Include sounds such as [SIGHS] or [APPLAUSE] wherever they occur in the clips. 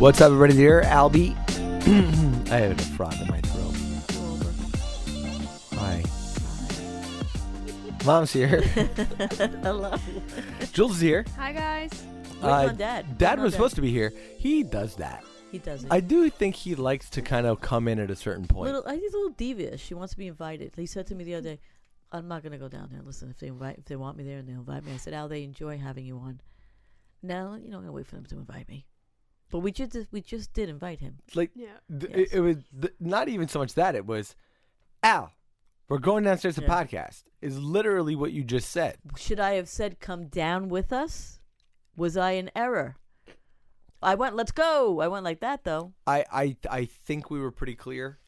What's up, everybody? Here, Albie. [CLEARS THROAT] I have a frog in my throat. Hi. Mom's here. [LAUGHS] Hello. Jules is here. Hi guys. Uh, my dad? Dad Where's was my supposed to be here. He does that. He doesn't. I do think he likes to kind of come in at a certain point. little, I think he's a little devious. She wants to be invited. He said to me the other day, "I'm not going to go down there. Listen, if they invite, if they want me there, and they invite me." I said, "Al, they enjoy having you on." Now, you know, I'm gonna wait for them to invite me. But we just we just did invite him. like, Yeah. th- Yes. it, it was th- not even so much that. It was, Al, we're going downstairs to Yeah. podcast. Is literally what you just said. Should I have said, "Come down with us"? Was I in error? I went, "Let's go." I went like that though. I, I, I think we were pretty clear.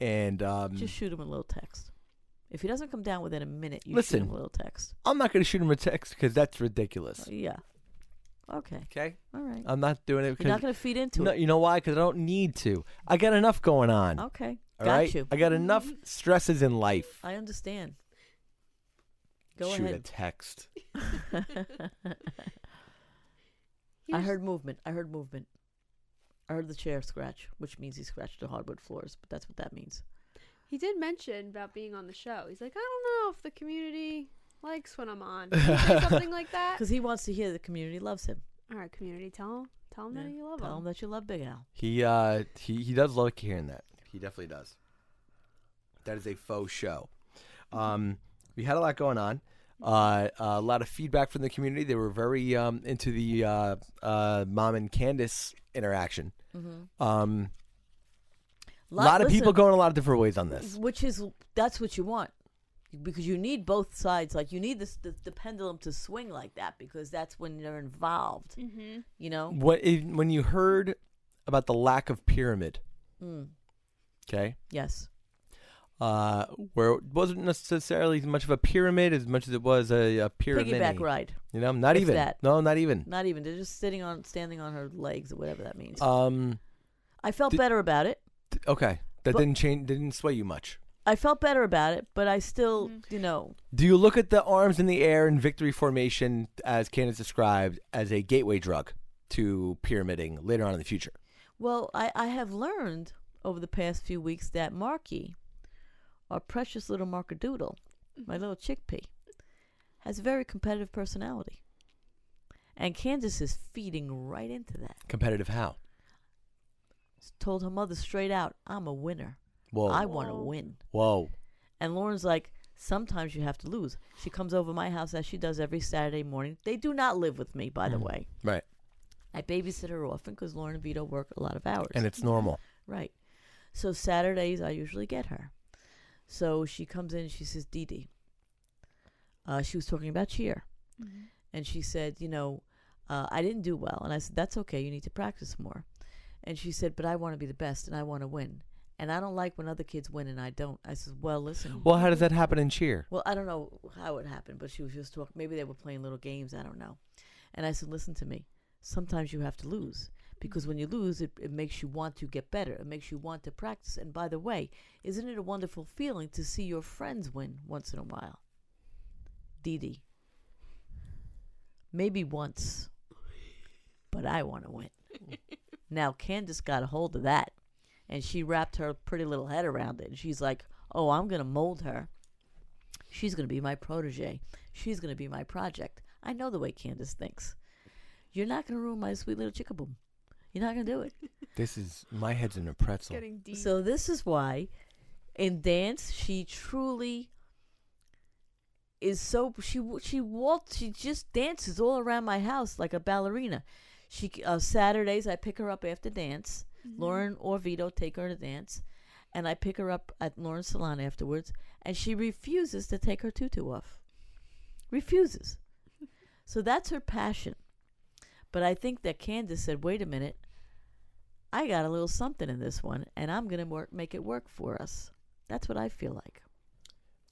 And um, Just shoot him a little text. If he doesn't come down within a minute, you shoot him a little text. I'm not going to shoot him a text because that's ridiculous. Yeah. Okay. Okay, All right. I'm not doing it You're not going to feed into no, it. you know why? Because I don't need to. I got enough going on. Okay. all Got right? you. I got enough stresses in life. I understand. Go ahead. Shoot a text. [LAUGHS] I heard movement. I heard movement. I heard the chair scratch, which means he scratched the hardwood floors, but that's what that means. He did mention about being on the show. He's like, I don't know if the community likes when I'm on. Did he say something like [LAUGHS] that. Because he wants to hear the community loves him. All right, community, tell him, tell him Yeah. that you love Tell him Tell him. that you love Big Al. He uh he he does like hearing that. He definitely does. That is a faux show. Um, we had a lot going on. Uh, a lot of feedback from the community. They were very um into the uh uh mom and Candace interaction. Mm-hmm. Um, a lot of people going a lot of different ways on this. Which is, that's what you want. Because you need both sides. Like, you need this, the, the pendulum to swing like that because that's when they're involved. Mm-hmm. You know? What if, when you heard about the lack of pyramid? Mm. Okay, Yes. uh, where it wasn't necessarily as much of a pyramid as much as it was a, a pyramid. Piggyback ride. You know, not If even. that. No, not even. Not even. They're just sitting on, standing on her legs or whatever that means. Um, I felt did- better about it. th- okay, that But- didn't change. Didn't sway you much. I felt better about it, but I still, Mhm. you know, Do you look at the arms in the air in victory formation, as Candace described, as a gateway drug to pyramiding later on in the future? well, I, I have learned over the past few weeks that Marky, our precious little Markadoodle, my little chickpea, has a very competitive personality. And Candace is feeding right into that. Competitive how? Told her mother straight out, I'm a winner. Whoa, I want to win. whoa. And Lauren's like, sometimes you have to lose. She comes over my house as she does every Saturday morning. They do not live with me, by the way. Right, I babysit her often because Lauren and Vito work a lot of hours. and it's normal. right. So Saturdays I usually get her. So she comes in and she says, Dee Dee. Uh, she was talking about cheer. And she said, you know, uh, I didn't do well. And I said, that's okay. You need to practice more. And she said, but I want to be the best and I want to win. And I don't like when other kids win and I don't. I said, well, listen. Well, how does that happen in cheer? Well, I don't know how it happened, but she was just talking. Maybe they were playing little games. I don't know. And I said, listen to me. Sometimes you have to lose because when you lose, it, it makes you want to get better. It makes you want to practice. And by the way, isn't it a wonderful feeling to see your friends win once in a while? Dee Dee. Maybe once, but I want to win. [LAUGHS] now, Candace got a hold of that, and she wrapped her pretty little head around it. And she's like, oh, I'm going to mold her. She's going to be my protege. She's going to be my project. I know the way Candace thinks. You're not going to ruin my sweet little chickaboom. You're not going to do it. [LAUGHS] This is my head's in a pretzel. Getting deep. So this is why in dance she truly is so she she walks she just dances all around my house like a ballerina. She uh, Saturdays I pick her up after dance. Lauren or Vito take her to dance, and I pick her up at Lauren's salon afterwards, and she refuses to take her tutu off. Refuses. [LAUGHS] so that's her passion. But I think that Candace said, "Wait a minute, I got a little something in this one, and I'm gonna work, make it work for us." That's what I feel like.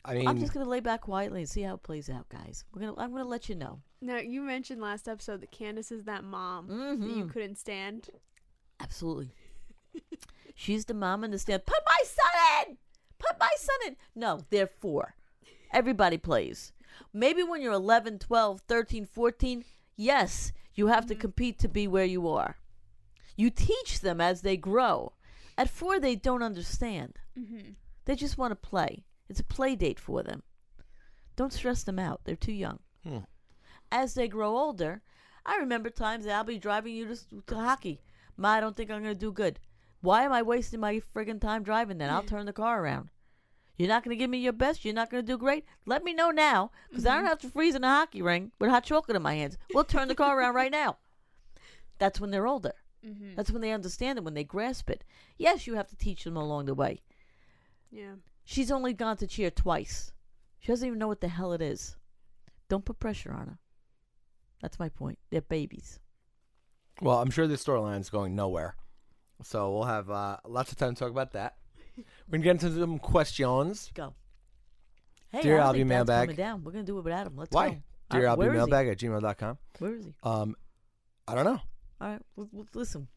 I mean, I'm just gonna lay back quietly and see how it plays out, guys. We're gonna, I'm gonna let you know. Now you mentioned last episode that Candace is that mom that you Mhm. couldn't stand. Absolutely. She's the mom in the stand. Put my son in. Put my son in. No, they're four. Everybody plays. Maybe when you're 11, 12, 13, 14, yes, you have to compete to be where you are. You teach them as they grow. At four, they don't understand. Mm-hmm. They just want to play. It's a play date for them. Don't stress them out. They're too young. Hmm. As they grow older, I remember times that I'll be driving you to, s- to hockey. Ma, I don't think I'm going to do good. Why am I wasting my friggin' time driving then? I'll [LAUGHS] turn the car around. You're not going to give me your best? You're not going to do great? Let me know now, because I don't have to freeze in a hockey ring with hot chocolate in my hands. We'll turn the car around right now. That's when they're older. Mm-hmm. That's when they understand it, when they grasp it. Yes, you have to teach them along the way. Yeah. She's only gone to cheer twice. She doesn't even know what the hell it is. Don't put pressure on her. That's my point. They're babies. well, I'm sure this storyline's going nowhere. So we'll have uh, lots of time to talk about that. We're gonna get into some questions. Go. Hey, Dear I don't Albie think mailbag. coming down. We're gonna do it without him. Let's Why? go. Dear Uh, Albie where is he? mailbag at gmail.com. Where is he? Um, I don't know. All right. listen,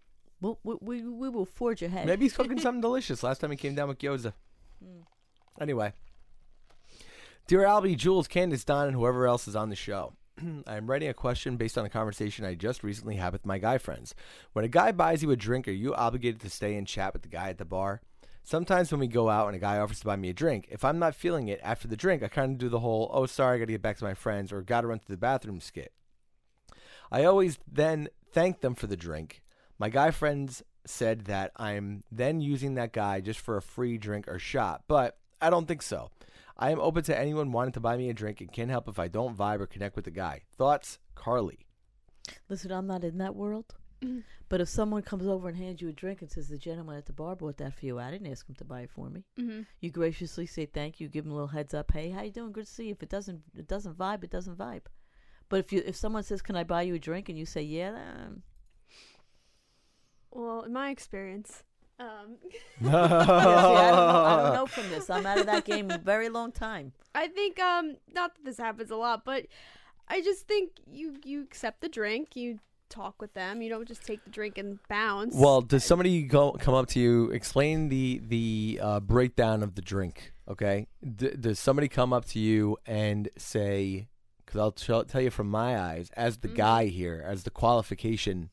we'll, we, we, we will forge ahead. Maybe he's [LAUGHS] cooking something delicious. Last time he came down with gyoza. Hmm. Anyway. Dear Albie, Jules, Candace, Don, and whoever else is on the show. [CLEARS THROAT] I am writing a question based on a conversation I just recently had with my guy friends. When a guy buys you a drink, are you obligated to stay and chat with the guy at the bar? Sometimes when we go out and a guy offers to buy me a drink, if I'm not feeling it after the drink, I kind of do the whole, oh, sorry, I got to get back to my friends, or got to run to the bathroom skit. I always then thank them for the drink. My guy friends said that I'm then using that guy just for a free drink or shot, but I don't think so. I am open to anyone wanting to buy me a drink and can't help if I don't vibe or connect with the guy. Thoughts, Carly? Listen, I'm not in that world. But if someone comes over and hands you a drink and says the gentleman at the bar bought that for you, I didn't ask him to buy it for me. Mm-hmm. You graciously say thank you, give him a little heads up. Hey, how you doing? Good to see you. If it doesn't, it doesn't vibe. It doesn't vibe. But if you, if someone says, "Can I buy you a drink?" and you say, "Yeah," um, Well, in my experience, um, [LAUGHS] yeah, see, I, don't know, I don't know from this. I'm out of that [LAUGHS] game a very long time. I think um, not that this happens a lot, but I just think you you accept the drink, you talk with them, you don't just take the drink and bounce. Well, does somebody go come up to you, explain the the uh, breakdown of the drink? Okay, D- does somebody come up to you and say? Because I'll tell tell you from my eyes, as the guy here, as the qualification,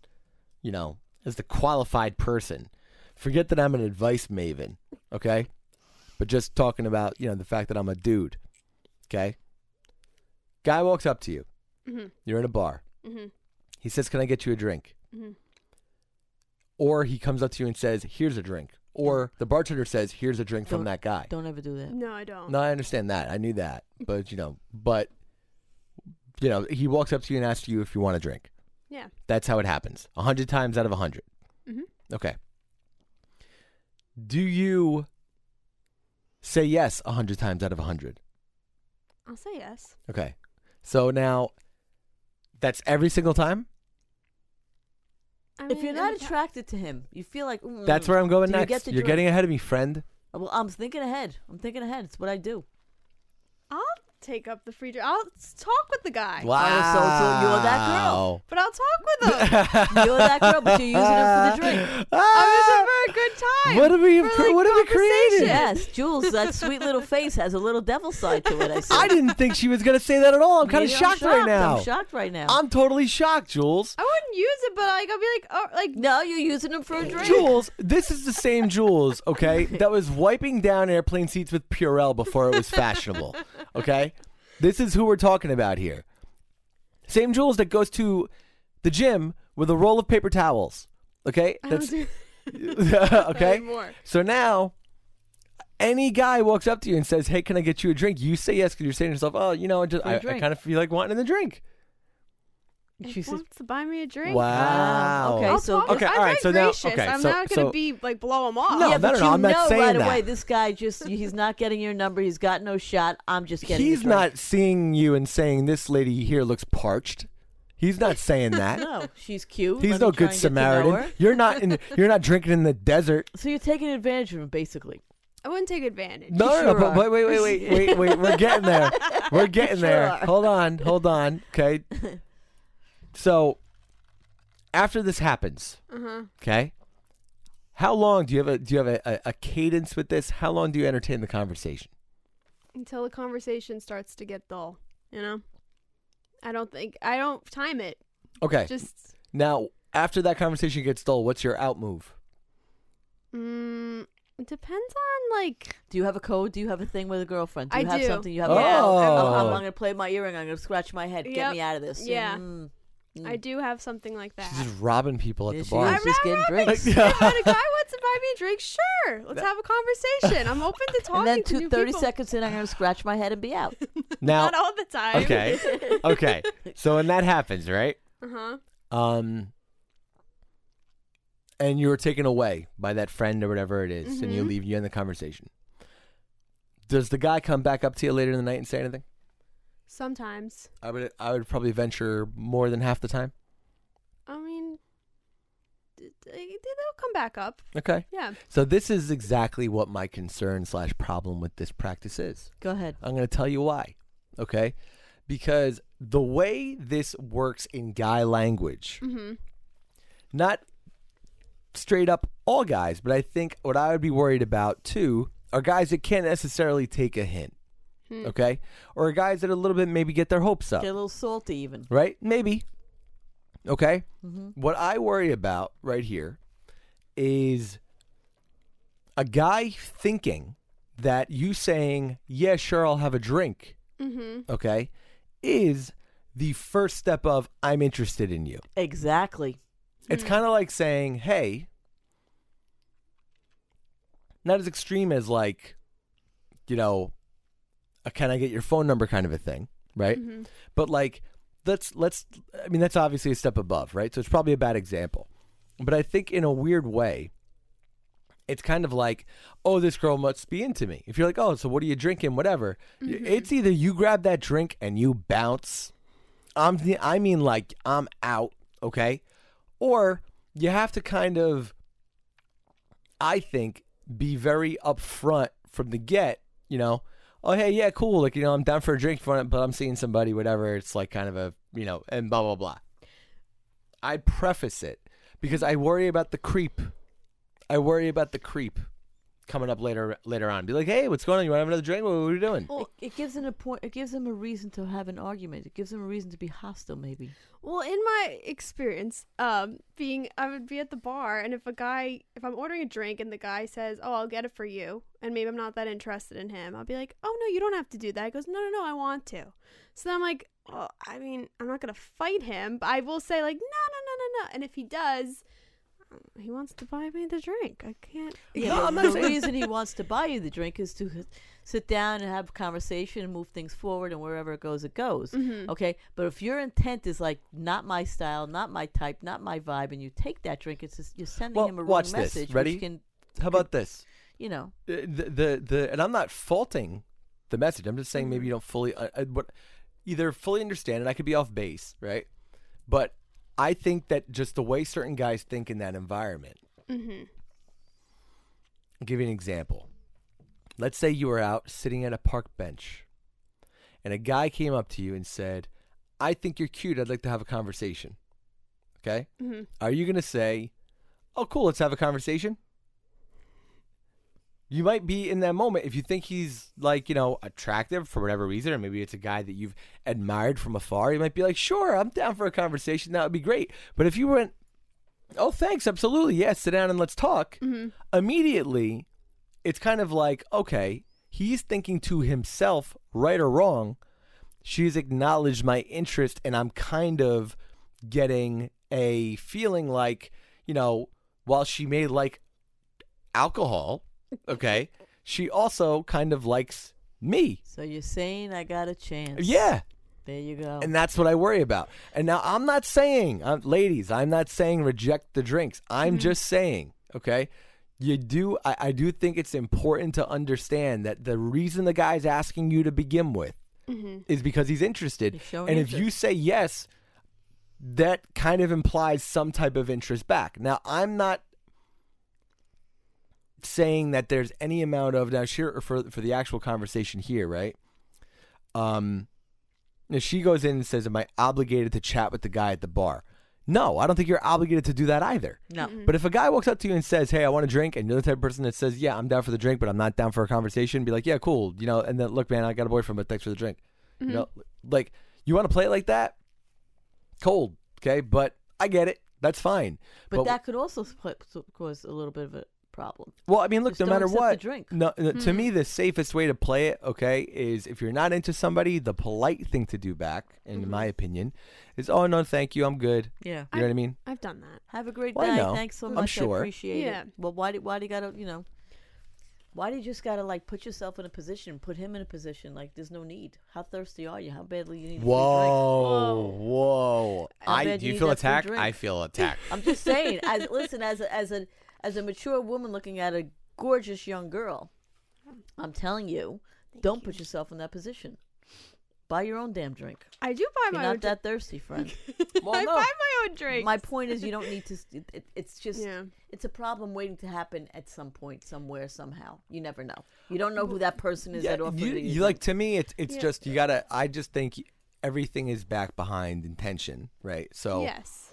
you know, as the qualified person. Forget that I'm an advice maven, okay? But just talking about you know the fact that I'm a dude, okay? Guy walks up to you. Mhm. You're in a bar. hmm He says, "Can I get you a drink?" hmm or he comes up to you and says, "Here's a drink," or the bartender says, "Here's a drink from Don't- that guy." Don't ever do that. No, I don't. No, I understand that. I knew that, but you know, but you know, he walks up to you and asks you if you want a drink. Yeah. That's how it happens. A hundred times out of a 100 Mhm. Okay. Do you say yes a hundred times out of a hundred? I'll say yes. Okay. So now, that's every single time. I If you're not attracted to him, you feel like mm, That's where I'm going Do you next. get the You're drink? getting ahead of me, friend. Well, I'm thinking ahead. I'm thinking ahead. It's what I do. I'll take up the free drink. I'll talk with the guy. Wow. so- so you're that girl. [LAUGHS] But I'll talk with him. [LAUGHS] You're that girl, but you're using him for the drink. [LAUGHS] Ah. I'm using for a good time. What have we? For, like, what have we created? Yes, Jules, that sweet little face has a little devil side to it. I see. I didn't think she was going to say that at all. I'm kind of Maybe shocked, right now. I'm shocked right now. I'm totally shocked, Jules. I wouldn't use it, but like I'll be like, oh, like no, you're using him for a drink. Jules, this is the same Jules, okay, that was wiping down airplane seats with Purell before it was fashionable, okay? This is who we're talking about here. Same Jules that goes to the gym with a roll of paper towels, okay? I That's do [LAUGHS] okay. anymore. So now, any guy walks up to you and says, "Hey, can I get you a drink?" You say yes because you're saying to yourself, "Oh, you know, I just a I, I kind of feel like wanting the drink." She He says, wants to buy me a drink. Wow. okay, I'll so- talk. Okay, I'm all right, very so now- gracious. okay, I'm so- not gonna so- be like blow him off. No, yeah, no, but no, you I'm not know saying right that. away this guy just he's not getting your number. He's got no shot. I'm just getting. He's the drink. not seeing you and saying this lady here looks parched. He's not saying that. [LAUGHS] No, she's cute. He's Let no me try good get to know Samaritan. You're not in. [LAUGHS] You're not drinking in the desert. So you're taking advantage of him, basically. I wouldn't take advantage. No, no, no. sure But are. wait, wait, wait, wait, wait, wait. We're getting there. We're [LAUGHS] getting sure there. are. Hold on, hold on. Okay. So, after this happens, huh. okay, how long do you have a do you have a, a, a cadence with this? How long do you entertain the conversation? Until the conversation starts to get dull. You know. I don't think I don't time it. Okay. Just now, after that conversation gets dull, what's your out move? mm, it depends on like Do you have a code? Do you have a thing with a girlfriend? Do I have do. something you have? Yeah. Oh. I'm, I'm going to play my earring. I'm going to scratch my head. Get me out of this. Yeah. Mm. Mm. I do have something like that. She's just robbing people at Yeah, the she bar. is. just I'm getting not drinks. If a guy [LAUGHS] wants to buy me a drink, sure. Let's have a conversation. I'm open to talking [LAUGHS] And then to two, new 30 people. seconds in, I'm going to scratch my head and be out. [LAUGHS] Now, Not all the time. okay, okay. So when that happens, right? Uh huh. Um, and you are taken away by that friend or whatever it is, and you Mhm. leave. You end the conversation. Does the guy come back up to you later in the night and say anything? Sometimes. I would. I would probably venture more than half the time. I mean, d- d- they'll come back up. Okay. Yeah. So this is exactly what my concern slash problem with this practice is. Go ahead. I'm going to tell you why. Okay. Because the way this works in guy language, Mm-hmm. not straight up all guys, but I think what I would be worried about too are guys that can't necessarily take a hint. Hmm. Okay. Or guys that a little bit maybe get their hopes up. Get a little salty, even. Right? Maybe. Okay. hmm What I worry about right here is a guy thinking that you saying, yeah, sure, I'll have a drink, Mm-hmm. okay, is the first step of I'm interested in you. Exactly. It's kind of like saying, hey, not as extreme as like, you know, can I get your phone number kind of a thing, right? Mm-hmm. But like, let's let's. I mean, that's obviously a step above, right? So it's probably a bad example. But I think in a weird way, it's kind of like, oh, this girl must be into me. If you're like, oh, so what are you drinking? Whatever. Y- It's either you grab that drink and you bounce. I'm. the- I mean, like I'm out. Okay. Or you have to kind of, I think, be very upfront from the get. You know, oh hey yeah cool like you know I'm down for a drink but I'm seeing somebody whatever. It's like kind of a you know and blah blah blah. I preface it because I worry about the creep. I worry about the creep coming up later later on. Be like, hey, what's going on? You want to have another drink? What, what are you doing? It, it gives them a point. It gives them a reason to have an argument. It gives them a reason to be hostile, maybe. Well, in my experience, um, being I would be at the bar, and if a guy, if I'm ordering a drink, and the guy says, "Oh, I'll get it for you," and maybe I'm not that interested in him, I'll be like, "Oh no, you don't have to do that." He goes, "No, no, no, I want to." So then I'm like, "Oh, I mean, I'm not gonna fight him, but I will say like, no, no, no, no, no," and if he does, he wants to buy me the drink. I can't. Yeah, No, I'm not [LAUGHS] the saying- reason he wants to buy you the drink is to h- sit down and have a conversation and move things forward, and wherever it goes, it goes. Mhm. Okay, but if your intent is like not my style, not my type, not my vibe, and you take that drink, it's just, you're sending Well, him a wrong watch this. message. Ready? Which can, How about this? you know, Uh, the, the the and I'm not faulting the message. I'm just saying maybe you don't fully uh, uh, what either fully understand and I could be off base, right? But I think that just the way certain guys think in that environment. Mm-hmm. I'll give you an example. Let's say you were out sitting at a park bench and a guy came up to you and said, "I think you're cute. I'd like to have a conversation." Okay? Mm-hmm. Are you going to say, "Oh, cool, let's have a conversation"? You might be in that moment if you think he's like, you know, attractive for whatever reason, or maybe it's a guy that you've admired from afar. You might be like, sure, I'm down for a conversation. That would be great. But if you went, oh, thanks, absolutely, yes, sit down and let's talk, Mm-hmm. immediately it's kind of like, okay, he's thinking to himself, right or wrong, she's acknowledged my interest, and I'm kind of getting a feeling like, you know, while she may like alcohol, okay, she also kind of likes me. so you're saying I got a chance. Yeah. There you go. And that's what I worry about. And now I'm not saying, um, ladies, I'm not saying reject the drinks. I'm just saying, okay, you do. I, I do think it's important to understand that the reason the guy's asking you to begin with Mm-hmm. is because he's interested. And if you say yes, that kind of implies some type of interest back. Now, I'm not saying that there's any amount of now sure for for the actual conversation here, right? Um if she goes in and says, Am I obligated to chat with the guy at the bar? No, I don't think you're obligated to do that either. No. But if a guy walks up to you and says, "Hey, I want a drink," and you're the type of person that says, "Yeah, I'm down for the drink, but I'm not down for a conversation," be like, "Yeah, cool," you know. And then, look, man, I got a boyfriend, but thanks for the drink. You know, like you want to play it like that, cold, okay? But I get it. That's fine. But, that could also split, cause a little bit of a problem. well, I mean, look, Just no matter what, drink. no, no, to me, hmm. the safest way to play it, okay, is if you're not into somebody, the polite thing to do back, in my mm-hmm. opinion, is, "Oh no, thank you, I'm good." Yeah. You know what I mean? I've done that. Have a great Well, I day. know. Thanks so much. I'm much. sure. I appreciate Yeah. it. Well, why do why do you gotta you know? Why do you just gotta like put yourself in a position, put him in a position? Like, there's no need. How thirsty are you? How badly you need? a free drink? Whoa, oh. whoa! How I do you you feel attacked? I feel [LAUGHS] attacked. I'm just saying. As listen, as a, as a as a mature woman looking at a gorgeous young girl, I'm telling you, don't put yourself in that position. Buy your own damn drink. I do buy my own drink. You're my own. not that thirsty, friend. [LAUGHS] Well, I no. buy my own drink. My point is, [LAUGHS] you don't need to. It, it, it's just, Yeah. it's a problem waiting to happen at some point, somewhere, somehow. You never know. You don't know who that person is Yeah, that offered you, you. you like to me it's it's Yeah. just you gotta i just think everything is back behind intention right so Yes.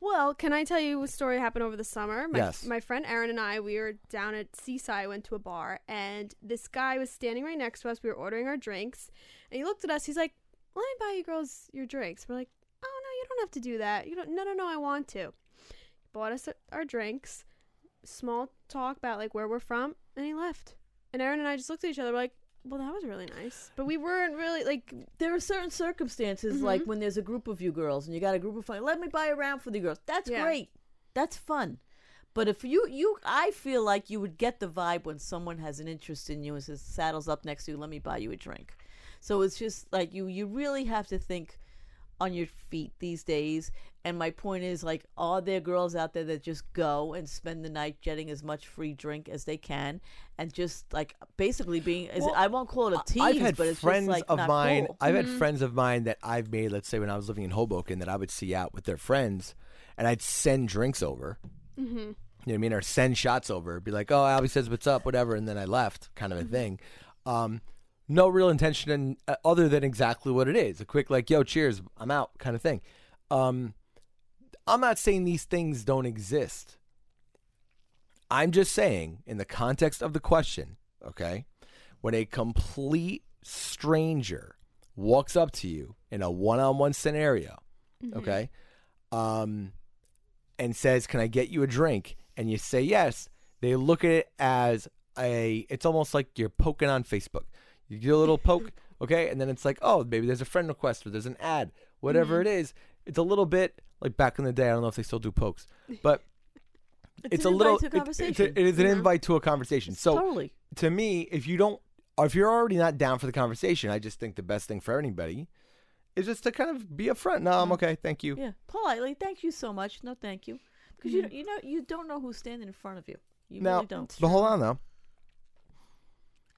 Well, can I tell you a story that happened over the summer? My, Yes. My friend Erin and I, we were down at Seaside, went to a bar, and this guy was standing right next to us. We were ordering our drinks, and he looked at us. He's like, "Let me buy you girls your drinks." We're like, "Oh no, you don't have to do that. You don't. No, no, no, I want to." He bought us our drinks. Small talk about like where we're from, and he left. And Erin and I just looked at each other, like, "Well, that was really nice," but we weren't really like, there are certain circumstances, Mm-hmm. like when there's a group of you girls and you got a group of fun. Let me buy a round for the girls. That's Yeah. great. That's fun. But if you, you, I feel like you would get the vibe when someone has an interest in you and says, saddles up next to you, let me buy you a drink. So it's just like you, you really have to think on your feet these days. And my point is, like, are there girls out there that just go and spend the night getting as much free drink as they can, and just like basically being? Is Well, it, I won't call it a tease, I've had but it's friends just like of not mine. cool. I've had friends of mine that I've made. Let's say when I was living in Hoboken, that I would see out with their friends, and I'd send drinks over. You know what I mean? Or send shots over. Be like, "Oh, Albie says what's up, whatever," and then I left, kind of a thing. Um, no real intention in, uh, other than exactly what it is—a quick like, "Yo, cheers, I'm out," kind of thing. Um, I'm not saying these things don't exist. I'm just saying, in the context of the question, okay, when a complete stranger walks up to you in a one-on-one scenario, okay, um, and says, "Can I get you a drink?" and you say yes, they look at it as a. It's almost like you're poking on Facebook. You get a little [LAUGHS] poke, okay, and then it's like, oh, maybe there's a friend request or there's an ad, whatever it is. It's a little bit like back in the day. I don't know if they still do pokes, [LAUGHS] but it's, an a little. to a it- it's a- it is an Yeah. invite to a conversation. So totally. to me, if you don't, or if you're already not down for the conversation, I just think the best thing for anybody is just to kind of be upfront. No, I'm okay, thank you. Yeah, politely. Thank you so much. No, thank you. Because you don't, you know you don't know who's standing in front of you. You Now, really don't. but hold on though.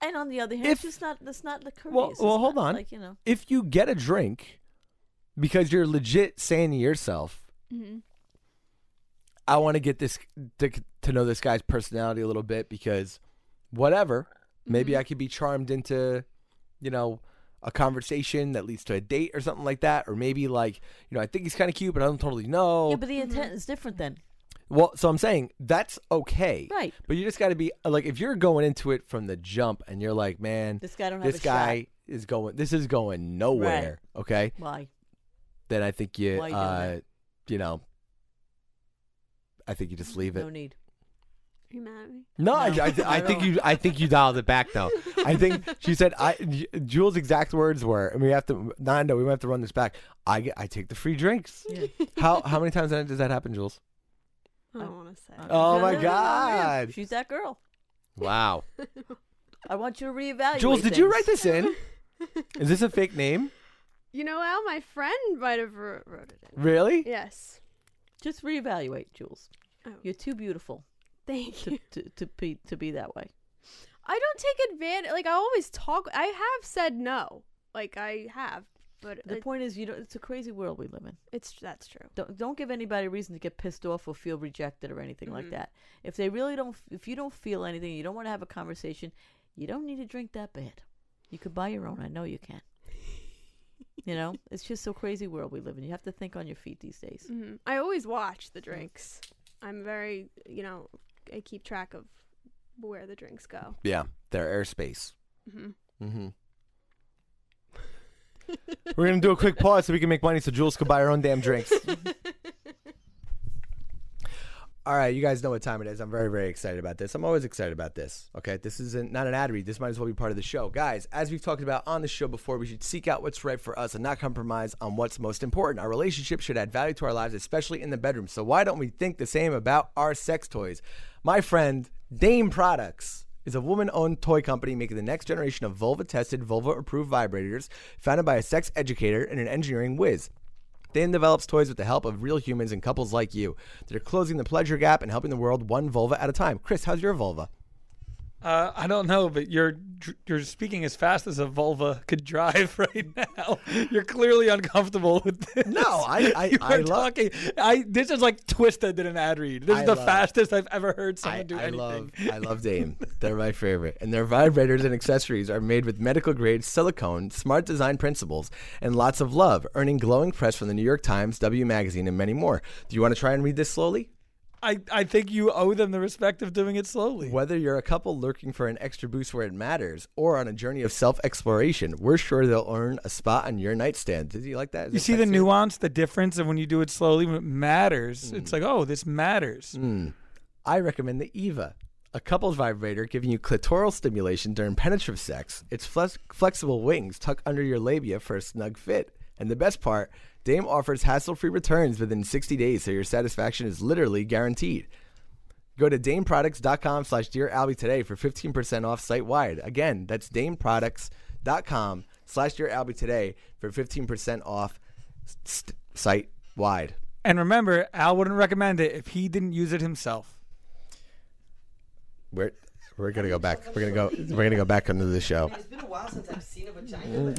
And on the other hand, If- it's just not that's not the courteous. Well, well, hold not on. Like you know, If you get a drink because you're legit saying to yourself, mm-hmm. I want to get this to, to know this guy's personality a little bit because whatever, maybe I could be charmed into, you know, a conversation that leads to a date or something like that, or maybe like, you know, I think he's kind of cute, but I don't totally know. yeah, but the intent is different then, Well, so I'm saying that's okay. right? But you just got to be like, if you're going into it from the jump and you're like, man, This guy don't have this guy is going, this is going nowhere. Okay. Why? Then I think you, Why you doing uh, that? you know, I think you just leave it. No need. Are you mad at me? No, I, No, I, not [LAUGHS] I think you. I think you dialed it back though. [LAUGHS] I think she said. I Jules' exact words were, and we have to. Nando, we might have to run this back. I get. I take the free drinks. Yeah. [LAUGHS] How how many times does that happen, Jules? I don't want to say. Uh, Oh my. God. She's that girl. Wow. I want you to reevaluate. Jules, did you things. write this in? Is this a fake name? You know, Al, my friend might have wrote, wrote it in. Really? Yes. Just reevaluate, Jules. Oh. You're too beautiful Thank to, you. to, to be to be that way. I don't take advantage. Like I always talk. I have said no. Like I have But The it, point is, you know, it's a crazy world we live in. it's that's true. Don't don't give anybody a reason to get pissed off or feel rejected or anything like Mhm. that. If they really don't, if you don't feel anything, you don't want to have a conversation, you don't need to drink that bad. You could buy your own. I know you can. You know, it's just so crazy world we live in. You have to think on your feet these days. hmm I always watch the drinks. I'm very, you know, I keep track of where the drinks go. Yeah, their airspace. hmm Mm-hmm. [LAUGHS] We're gonna do a quick pause so we can make money, so Jules could buy her own damn drinks. [LAUGHS] All right, you guys know what time it is. I'm very, very excited about this. I'm always excited about this. Okay, this isn't not an ad read. This might as well be part of the show, guys. As we've talked about on the show before, we should seek out what's right for us and not compromise on what's most important. Our relationship should add value to our lives, especially in the bedroom. So why don't we think the same about our sex toys? My friend Dame Products is a woman-owned toy company making the next generation of vulva-tested, vulva-approved vibrators, founded by a sex educator and an engineering whiz. Dan develops toys with the help of real humans and couples like you. They're closing the pleasure gap and helping the world one vulva at a time. Chris, how's your vulva? Uh, I don't know, but you're you're speaking as fast as a vulva could drive [LAUGHS] right now. You're clearly uncomfortable with this. No, I- I- [LAUGHS] you I love- talking. I this is like Twista did an ad read. This is I the love- fastest I've ever heard someone I, do I anything. love I love [LAUGHS] Dame. They're my favorite. And their vibrators and accessories are made with medical grade silicone, smart design principles, and lots of love, earning glowing press from the New York Times, W Magazine, and many more. Do you want to try and read this slowly? I, I think you owe them the respect of doing it slowly. Whether you're a couple looking for an extra boost where it matters or on a journey of self exploration, we're sure they'll earn a spot on your nightstand. Did you like that? Is You see the nuance, the difference, and when you do it slowly, when it matters. It's like, oh, this matters. Mm. I recommend the Eva, a couples vibrator giving you clitoral stimulation during penetrative sex. Its flex- flexible wings tuck under your labia for a snug fit. And the best part, Dame offers hassle-free returns within 60 days, so your satisfaction is literally guaranteed. Go to dameproducts.com slash Dear Albie today for 15% off site-wide. Again, that's dameproducts.com slash Dear Albie today for 15% off st- site-wide. And remember, Al wouldn't recommend it if he didn't use it himself. We're, we're gonna go back. We're gonna go. We're gonna go back under the show. It's been a while since I've seen a vagina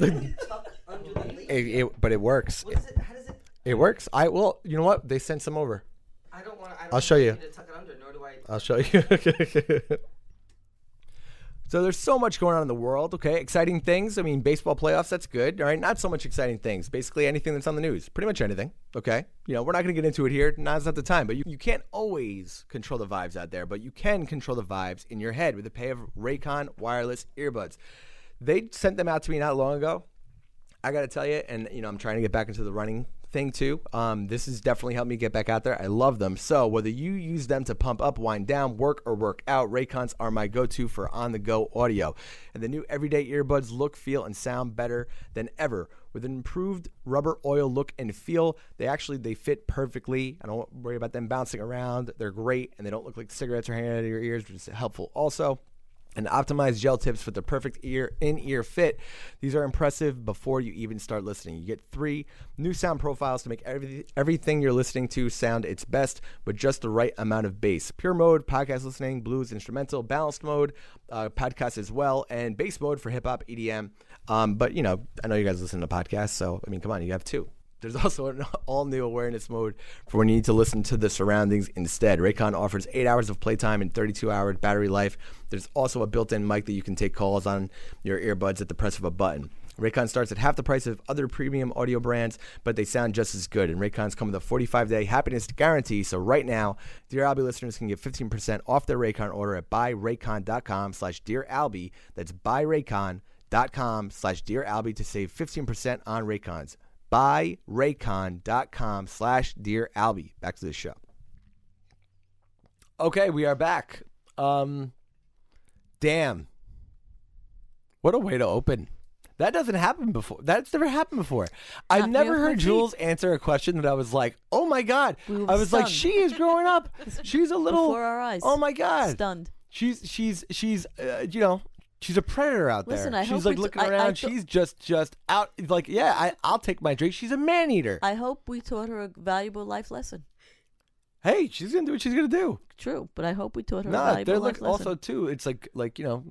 like, tuck under the lady. It, it, but it works. It? How does it? It works. I well, you know what? They sent some over. I don't want. I'll show you. To tuck it under, I. I'll show you. [LAUGHS] so there's so much going on in the world. Okay, exciting things. I mean, baseball playoffs. That's good. All right, not so much exciting things. Basically, anything that's on the news. Pretty much anything. Okay, you know, we're not going to get into it here. Now's not the time. But you, you can't always control the vibes out there. But you can control the vibes in your head with a pair of Raycon wireless earbuds. They sent them out to me not long ago. I got to tell you, and you know, I'm trying to get back into the running thing too. Um, this has definitely helped me get back out there. I love them. So whether you use them to pump up, wind down, work or work out, Raycons are my go-to for on-the-go audio. And the new everyday earbuds look, feel, and sound better than ever. With an improved rubber oil look and feel, they actually they fit perfectly. I don't worry about them bouncing around. They're great, and they don't look like cigarettes are hanging out of your ears, which is helpful also and optimized gel tips for the perfect ear in-ear fit. These are impressive before you even start listening. You get three new sound profiles to make every, everything you're listening to sound its best with just the right amount of bass. Pure mode, podcast listening, blues, instrumental, balanced mode, uh, podcast as well, and bass mode for hip hop, EDM. Um, but you know, I know you guys listen to podcasts, so I mean, come on, you have two. There's [LAUGHS] also an all new awareness mode for when you need to listen to the surroundings instead. Raycon offers 8 hours of playtime and 32 hour battery life. There's also a built in mic that you can take calls on your earbuds at the press of a button. Raycon starts at half the price of other premium audio brands, but they sound just as good. And Raycons come with a 45 day happiness guarantee. So right now, Dear Albie listeners can get 15% off their Raycon order at buyraycon.com slash Dear. That's buyraycon.com slash Dear to save 15% on Raycons buyraycon.com slash dear albie. Back to the show. Okay we are back. Um damn. What a way to open. That doesn't happen before. That's never happened before. I've never heard jules answer a question that i was like oh my god. We were i was like stunned. she is growing up. [LAUGHS] She's a little Before our eyes. oh my god. Stunned. she's she's she's uh, you know she's a predator out there Listen, I she's hope like we t- looking I- I around thought- she's just just out like yeah I, i'll take my drink she's a man eater I hope we taught her a valuable life lesson. hey she's gonna do what she's gonna do True, but I hope we taught her a no valuable they're life look lesson. also too it's like like you know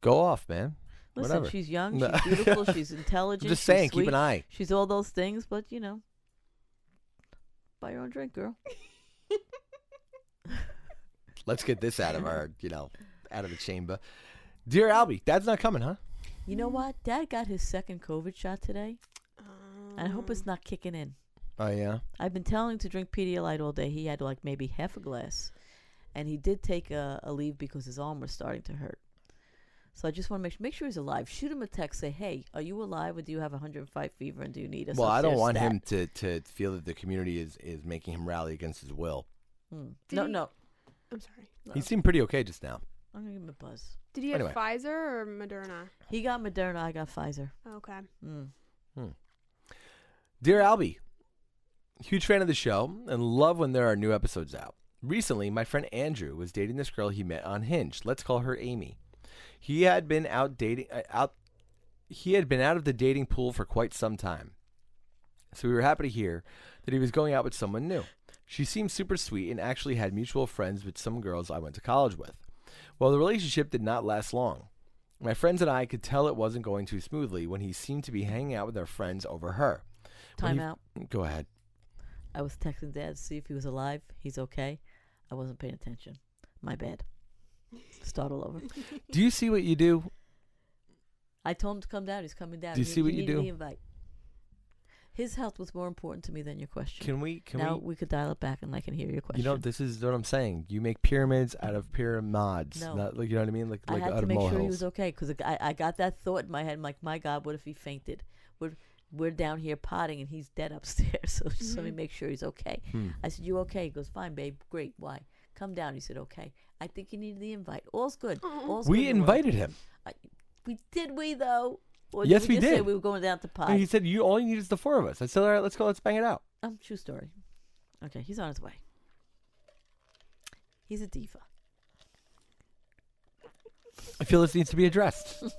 go off man Listen, Whatever. she's young, No. she's beautiful, [LAUGHS] she's intelligent. just she's saying, keep sweet, an eye. She's all those things, but you know, buy your own drink, girl. [LAUGHS] Let's get this out of our, you know, out of the chamber. Dear Albie, Dad's not coming, huh? You know what? Dad got his second COVID shot today. and I hope it's not kicking in. Oh yeah. I've been telling him to drink Pedialyte all day. He had like maybe half a glass, and he did take a, a leave because his arm was starting to hurt. So I just want to make sure, make sure he's alive. Shoot him a text. Say, hey, are you alive, or do you have 105 fever, and do you need us? Well, I don't upstairs want stat?" him to, to feel that the community is, is making him rally against his will. Hmm. Did No, he- no, I'm sorry. no. He seemed pretty okay just now. I'm gonna give him a buzz. Did he have Anyway. Pfizer or Moderna? He got Moderna. I got Pfizer. Okay. Mm. Dear Albie, huge fan of the show and love when there are new episodes out. Recently, my friend Andrew was dating this girl he met on Hinge. Let's call her Amy. He had been out dating uh, out he had been out of the dating pool for quite some time. So we were happy to hear that he was going out with someone new. She seemed super sweet and actually had mutual friends with some girls I went to college with. Well, the relationship did not last long. My friends and I could tell it wasn't going too smoothly when he seemed to be hanging out with our friends over her. When Time he- out. Go ahead. I was texting Dad to see if he was alive. He's okay. I wasn't paying attention. My bad. Start all over. Do you see what you do? I told him to come down. He's coming down. Do you He- see what you needed do? The invite. His health was more important to me than your question. Can we? Can now we? we could dial it back and I can hear your question. You know, this is what I'm saying. You make pyramids out of pyramids. No. Not like you know what I mean. Like I like had out to of make sure he was okay because I, I got that thought in my head. I'm like, my God, what if he fainted? We're, we're down here potting and he's dead [LAUGHS] upstairs. So just let me Mhm. make sure he's okay. Hmm. I said, You okay? He goes, Fine, babe. Great. Why? Come down. He said, Okay. I think you needed the invite. All's good. All's good We in the world." invited him. We did we though? Or Yes, we we, did. we were going down to pot. And he said, "You all you need is the four of us." I said, "All right, let's go. Let's bang it out." Um, true story. Okay, he's on his way. He's a diva. I feel this needs to be addressed. [LAUGHS]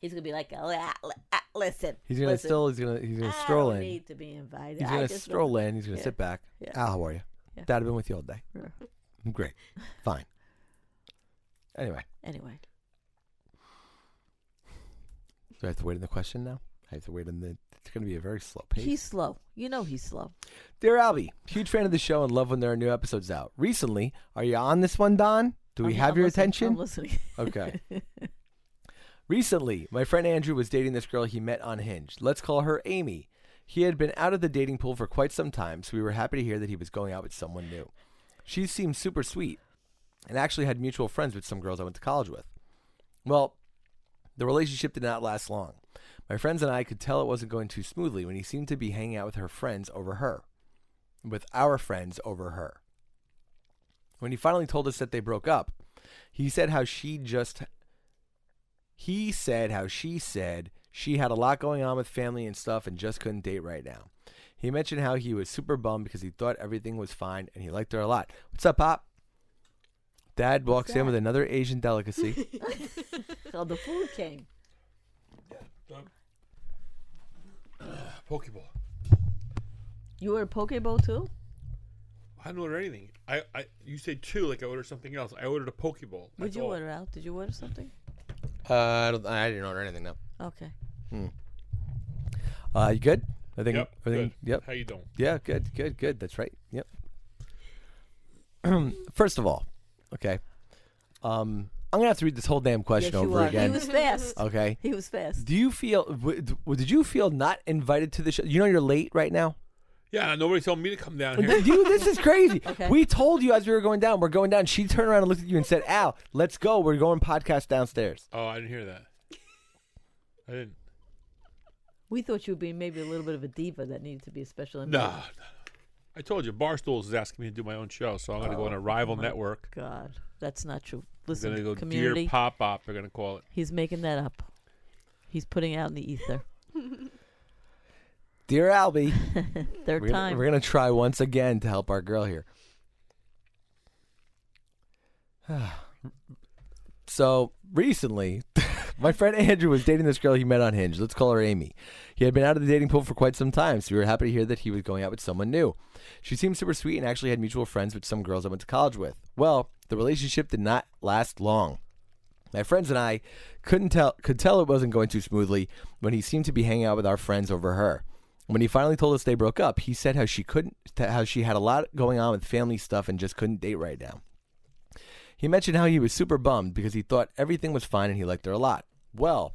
He's gonna be like, "Oh, ah, ah, listen. He's gonna listen, still. He's gonna. He's gonna I stroll in. Need to be invited. He's gonna stroll in. He's gonna Yeah. sit back. Yeah. Al, how are you? Yeah. Dad, I've been with you all day. Yeah. I'm great. Fine. [LAUGHS] Anyway, Anyway, do I have to wait in the question now? I have to wait in the. It's gonna be a very slow pace. he's slow. You know he's slow. Dear Albie, huge fan of the show and love when there are new episodes out. Recently, are you on this one, Don? Do we I'm- have I'm your listening- attention? I'm listening. [LAUGHS] Okay. Recently, my friend Andrew was dating this girl he met on Hinge. Let's call her Amy. He had been out of the dating pool for quite some time, so we were happy to hear that he was going out with someone new. She seemed super sweet and actually had mutual friends with some girls I went to college with. Well, the relationship did not last long. My friends and I could tell it wasn't going too smoothly when he seemed to be hanging out with her friends over her. With our friends over her. When he finally told us that they broke up, he said how she just he said how she said she had a lot going on with family and stuff and just couldn't date right now. He mentioned how he was super bummed because he thought everything was fine and he liked her a lot. What's up, Pop? Dad walks in with another Asian delicacy. [LAUGHS] [LAUGHS] so the food came. poke bowl. You were a poke bowl too? I didn't order anything. I, I you said two like I ordered something else. I ordered a poke bowl. Would That's you all. order out? Did you order something? uh, I, don't, I didn't order anything, no. Okay. Uh, you good? I think Yep. everything. good. Yep. How you doing? Yeah, good, good, good. That's right. Yep. [CLEARS THROAT] First of all, okay. Um, I'm gonna have to read this whole damn question yes, you over are. again. He was fast. okay. He was fast. Do you feel? w- d- w- Did you feel not invited to the show? You know you're late right now. Yeah, nobody told me to come down here. Dude, this is crazy. [LAUGHS] Okay. We told you as we were going down. We're going down. She turned around and looked at you and said, "Al, let's go. We're going podcast downstairs." oh, I didn't hear that. I didn't. We thought you were being maybe a little bit of a diva that needed to be a special No, invite. no, no. I told you, Barstools is asking me to do my own show, so I'm going to go on a Oh, rival my network. God, that's not true. I'm Listen, going to go community. Dear Pop Op. They're going to call it. He's making that up. He's putting it out in the ether. [LAUGHS] Dear Albie, [LAUGHS] 3rd we're time. we're gonna try once again to help our girl here. [SIGHS] so recently, [LAUGHS] my friend Andrew was dating this girl he met on Hinge. Let's call her Amy. He had been out of the dating pool for quite some time, so we were happy to hear that he was going out with someone new. She seemed super sweet and actually had mutual friends with some girls I went to college with. Well, the relationship did not last long. My friends and I couldn't tell could tell it wasn't going too smoothly when he seemed to be hanging out with our friends over her. When he finally told us they broke up, he said how she couldn't how she had a lot going on with family stuff and just couldn't date right now. He mentioned how he was super bummed because he thought everything was fine and he liked her a lot. Well,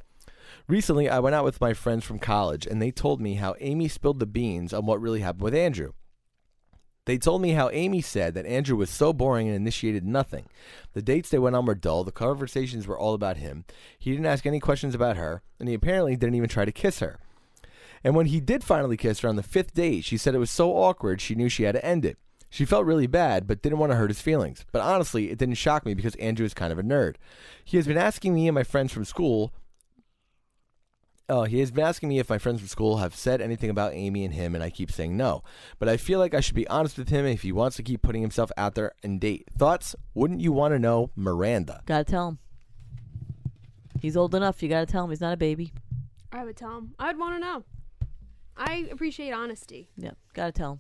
recently I went out with my friends from college and they told me how Amy spilled the beans on what really happened with Andrew. They told me how Amy said that Andrew was so boring and initiated nothing. The dates they went on were dull, the conversations were all about him. He didn't ask any questions about her, and he apparently didn't even try to kiss her. And when he did finally kiss her on the fifth date, she said it was so awkward she knew she had to end it. She felt really bad, but didn't want to hurt his feelings. But honestly, it didn't shock me because Andrew is kind of a nerd. He has been asking me and my friends from school Oh, he has been asking me if my friends from school have said anything about Amy and him, and I keep saying no. But I feel like I should be honest with him if he wants to keep putting himself out there and date. Thoughts? Wouldn't you want to know, Miranda? Gotta tell him. He's old enough. You gotta tell him he's not a baby. I would tell him. I'd want to know. I appreciate honesty. Yeah, gotta tell him.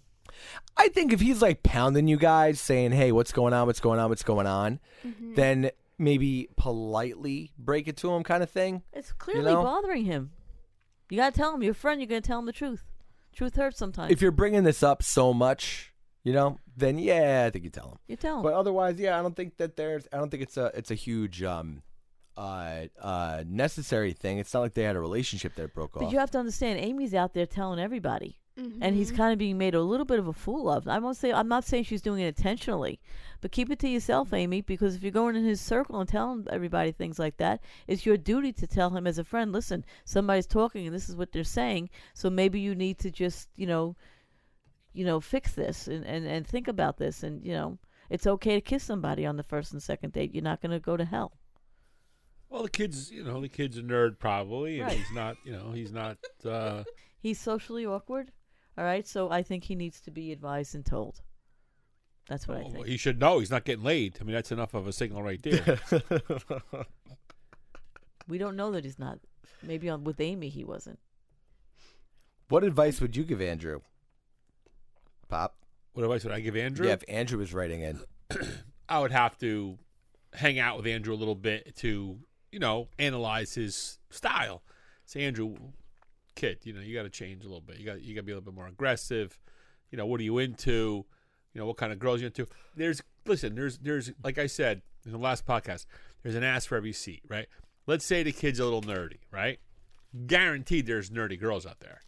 I think if he's like pounding you guys, saying, "Hey, what's going on? What's going on? What's going on?" then maybe politely break it to him, kind of thing. It's clearly know? bothering him. You gotta tell him. Your friend. You're gonna tell him the truth. Truth hurts sometimes. If you're bringing this up so much, you know, then yeah, I think you tell him. you tell him. But otherwise, yeah, I don't think that there's. I don't think it's a. It's a huge, um, uh, uh, necessary thing. It's not like they had a relationship that broke But off. you have to understand, Amy's out there telling everybody, and he's Mhm. kind of being made a little bit of a fool of. I won't say I'm not saying she's doing it intentionally, but keep it to yourself, Amy, because if you're going in his circle and telling everybody things like that, it's your duty to tell him as a friend. Listen, somebody's talking, and this is what they're saying. So maybe you need to just, you know, you know, fix this and and and think about this, and you know, it's okay to kiss somebody on the first and second date. You're not going to go to hell. Well, the kid's, you know, the kid's a nerd probably, and Right. he's not, you know, he's not. Uh, [LAUGHS] He's socially awkward. All right, so I think he needs to be advised and told. That's what I oh, think. he should know he's not getting laid. I mean, that's enough of a signal right there. [LAUGHS] We don't know that he's not. Maybe on with Amy he wasn't. what advice would you give Andrew? Pop. what advice would I give Andrew? Yeah, if Andrew was writing in. [CLEARS THROAT] I would have to hang out with Andrew a little bit to, you know, analyze his style. Say, Andrew, kid, you know, you got to change a little bit. You got you got to be a little bit more aggressive. You know, what are you into? You know, what kind of girls you into? There's listen, there's there's like I said in the last podcast, there's an ass for every seat, right? Let's say the kid's a little nerdy, right? Guaranteed, there's nerdy girls out there.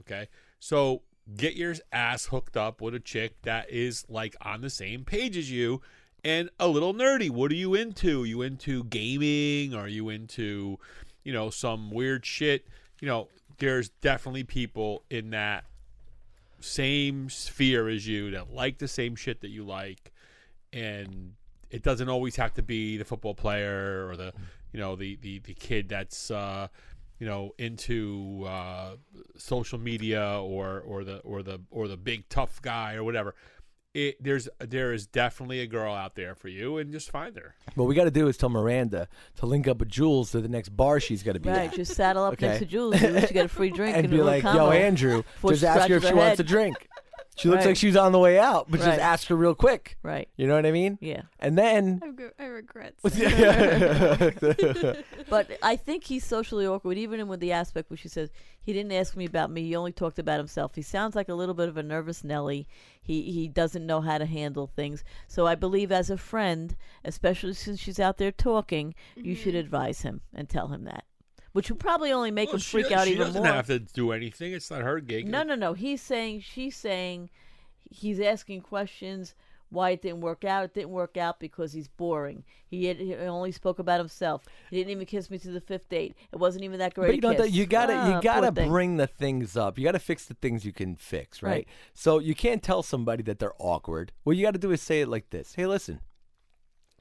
Okay, so get your ass hooked up with a chick that is like on the same page as you and a little nerdy. What are you into? you into gaming? Are you into, you know, some weird shit? You know, there's definitely people in that same sphere as you that like the same shit that you like, and it doesn't always have to be the football player or the, you know, the the the kid that's. uh you know into uh, social media or or the or the or the big tough guy or whatever it, there's there is definitely a girl out there for you and just find her What we got to do is tell Miranda to link up with Jules to the next bar she's got to be Right, at. just saddle up Okay. next to Jules. You get a free [LAUGHS] drink and and, be a little like, combo. "Yo, Andrew, Before just ask her if she her wants a drink." She looks Right. like she's on the way out, but Right. just ask her real quick. Right. You know what I mean? Yeah. And then, I, go- I regret. [LAUGHS] [LAUGHS] But I think he's socially awkward, even with the aspect where she says he didn't ask me about me. He only talked about himself. He sounds like a little bit of a nervous Nelly. He he doesn't know how to handle things. So I believe, as a friend, especially since she's out there talking, you should mm-hmm. advise him and tell him that, which would probably only make Well, him she- freak out even more. she even doesn't more. have to do anything it's not her gig No, no, no. He's saying she's saying he's asking questions why it didn't work out. It didn't work out because he's boring. He, had, he only spoke about himself. He didn't even kiss me to the fifth date. It wasn't even that great. but you know a kiss. you gotta Ah, you gotta thing. bring the things up. You gotta fix the things you can fix, right? Right. So you can't tell somebody that they're awkward. What you got to do is say it like this: Hey, listen,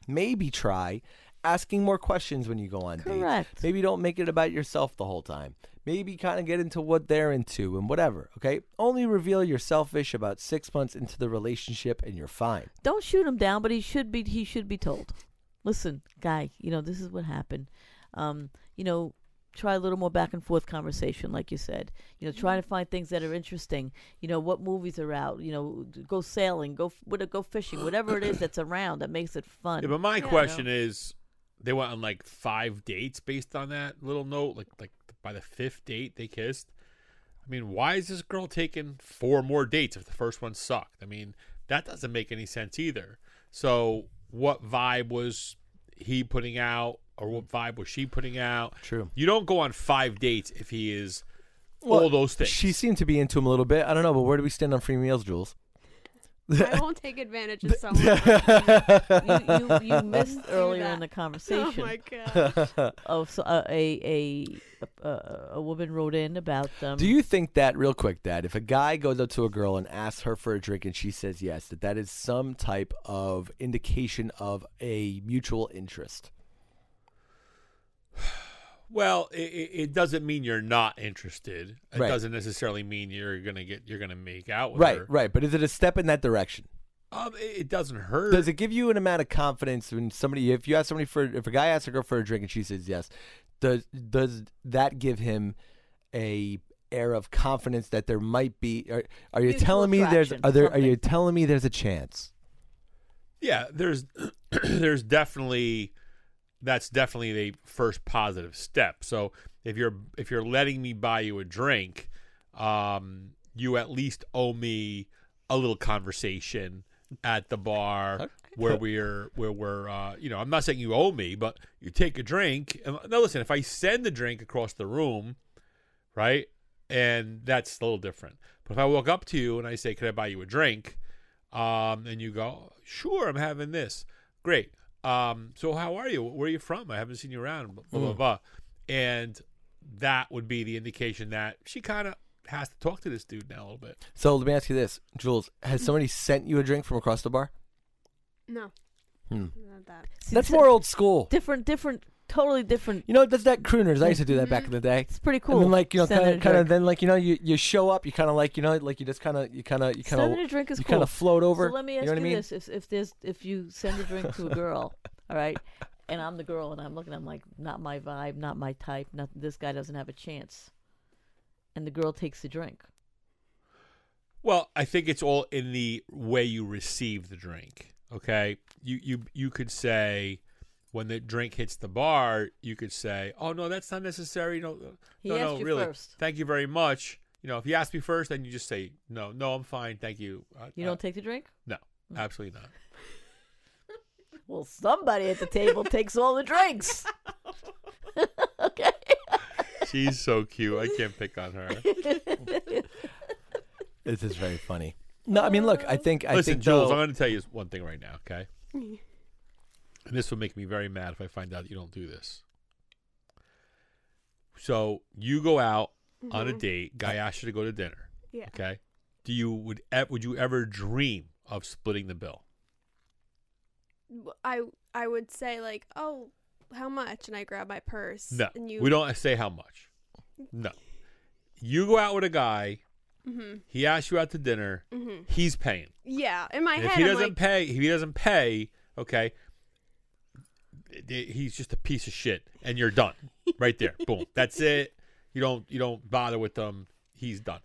maybe try asking more questions when you go on dates. Correct. Maybe don't make it about yourself the whole time. Maybe kind of get into what they're into and whatever. Okay. Only reveal you're selfish about six months into the relationship, and you're fine. Don't shoot him down, but he should be. He should be told. Listen, guy. You know this is what happened. Um, you know, try a little more back and forth conversation, like you said. You know, try to find things that are interesting. You know, what movies are out. You know, go sailing, go f- go fishing, whatever it is that's around that makes it fun. Yeah, but my Yeah. question is they went on like five dates based on that little note. Like like by the fifth date they kissed. I mean, why is this girl taking four more dates if the first one sucked? I mean, that doesn't make any sense either. So, what vibe was he putting out, or what vibe was she putting out? True. You don't go on five dates if he is Well, all those things. She seemed to be into him a little bit. I don't know, but where do we stand on free meals, Jules? I [LAUGHS] won't take advantage of someone. you, you, you [LAUGHS] missed Do earlier in that. the [LAUGHS] oh conversation my god. of so, uh, a a a a woman wrote in about um, Do you think that, real quick, Dad, if a guy goes up to a girl and asks her for a drink and she says yes, that that is some type of indication of a mutual interest? Well, it, it it doesn't mean you're not interested. It Right. doesn't necessarily mean you're gonna get you're gonna make out with Right, her. right. But is it a step in that direction? Um, it, it doesn't hurt. Does it give you an amount of confidence when somebody, if you ask somebody for, if a guy asks a girl for a drink and she says yes, does does that give him a air of confidence that there might be? Are, are you Mutual telling me there's are there are you telling me there's a chance? Yeah, there's [CLEARS THROAT] there's definitely that's definitely the first positive step. So if you're if you're letting me buy you a drink, um, you at least owe me a little conversation at the bar where we're where we're uh, you know I'm not saying you owe me, but you take a drink. And, now listen, if I send the drink across the room, right, and that's a little different. But if I walk up to you and I say, "Can I buy you a drink?" um, and you go, "Sure, I'm having this." Great. Um, so how are you? Where are you from? I haven't seen you around. Blah blah blah. blah. And that would be the indication that she kind of has to talk to this dude now a little bit. So let me ask you this, Jules: Has somebody sent you a drink from across the bar? No. Hmm. Not that. See, That's more old school. different, different, totally different. You know, that's that crooners. I used to do that back mm-hmm. in the day. It's pretty cool. And then, like you know, kind of, kind of, then like you know, you you show up, you kind of like you know, like you just kind of, you kind of, you kind Sending of, a drink is you cool. kind of float over. So let me ask you know what I mean? this: if if there's if you send a drink to a girl, [LAUGHS] all right, and I'm the girl and I'm looking, I'm like, not my vibe, not my type, not this guy doesn't have a chance, and the girl takes the drink. Well, I think it's all in the way you receive the drink. Okay, you you you could say when the drink hits the bar, you could say, "Oh no, that's not necessary." No, He no, asked no, you really. first. Thank you very much. You know, if you ask me first, then you just say, "No, no, I'm fine, thank you." Uh, You uh, don't take the drink? no, absolutely not. [LAUGHS] Well, somebody at the table takes all the drinks. [LAUGHS] okay. She's so cute. I can't pick on her. This is very funny. No, I mean, look, I think, I Listen, think, Jules, though- I'm going to tell you one thing right now, okay? [LAUGHS] And this will make me very mad if I find out you don't do this. So you go out on a date. Guy asks you to go to dinner. Yeah. Okay. Do you would would you ever dream of splitting the bill? I I would say like, oh, how much? And I grab my purse. No. And you. We don't say how much. No. You go out with a guy. hmm He asks you out to dinner. hmm He's paying. Yeah. In my And head, if he I'm doesn't like, pay, if he doesn't pay, okay, he's just a piece of shit, and you're done right there. [LAUGHS] Boom, that's it. You don't you don't bother with them. He's done.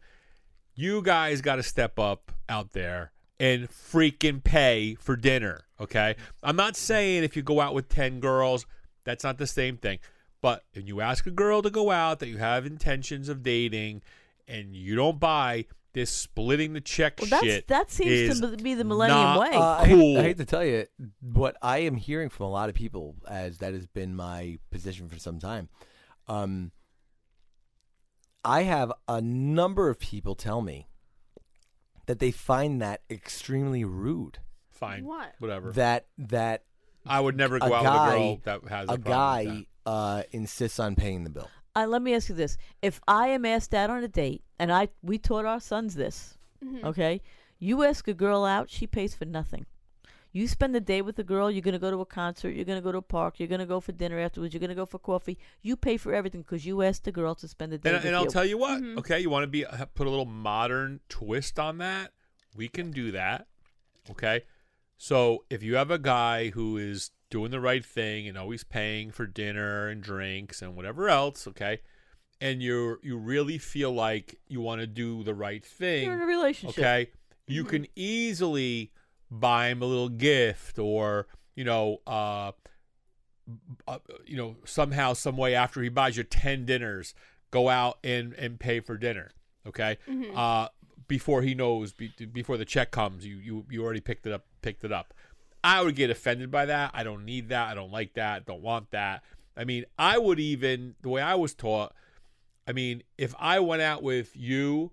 You guys got to step up out there and freaking pay for dinner. Okay, I'm not saying if you go out with ten girls, that's not the same thing. But when you ask a girl to go out that you have intentions of dating, and you don't buy this splitting the check Well, shit, that seems is to be the millennium not, way. Uh, I, hate, I hate to tell you, what I am hearing from a lot of people, as that has been my position for some time, um, I have a number of people tell me that they find that extremely rude. fine, What? whatever. That that I would never go out guy- with a girl that has a, a problem with guy that. uh, insists on paying the bill. Uh, let me ask you this: If I am asked out on a date, and I we taught our sons this, Mhm. okay, you ask a girl out, she pays for nothing. You spend the day with the girl. You're gonna go to a concert. You're gonna go to a park. You're gonna go for dinner afterwards. You're gonna go for coffee. You pay for everything because you asked the girl to spend the day And, with and I'll you. tell you what, Mhm. okay, you want to be uh, put a little modern twist on that. We can do that, okay. So if you have a guy who is doing the right thing and always paying for dinner and drinks and whatever else, okay, and you you really feel like you want to do the right thing, You're in a relationship. Okay. You can easily buy him a little gift or, you know, uh, uh, you know, somehow, some way, after he buys you ten dinners, go out and and pay for dinner. Okay, uh, before he knows, be, before the check comes, you you you already picked it up. Picked it up. I would get offended by that. I don't need that. I don't like that. Don't want that. I mean, I would even the way I was taught. I mean, if I went out with you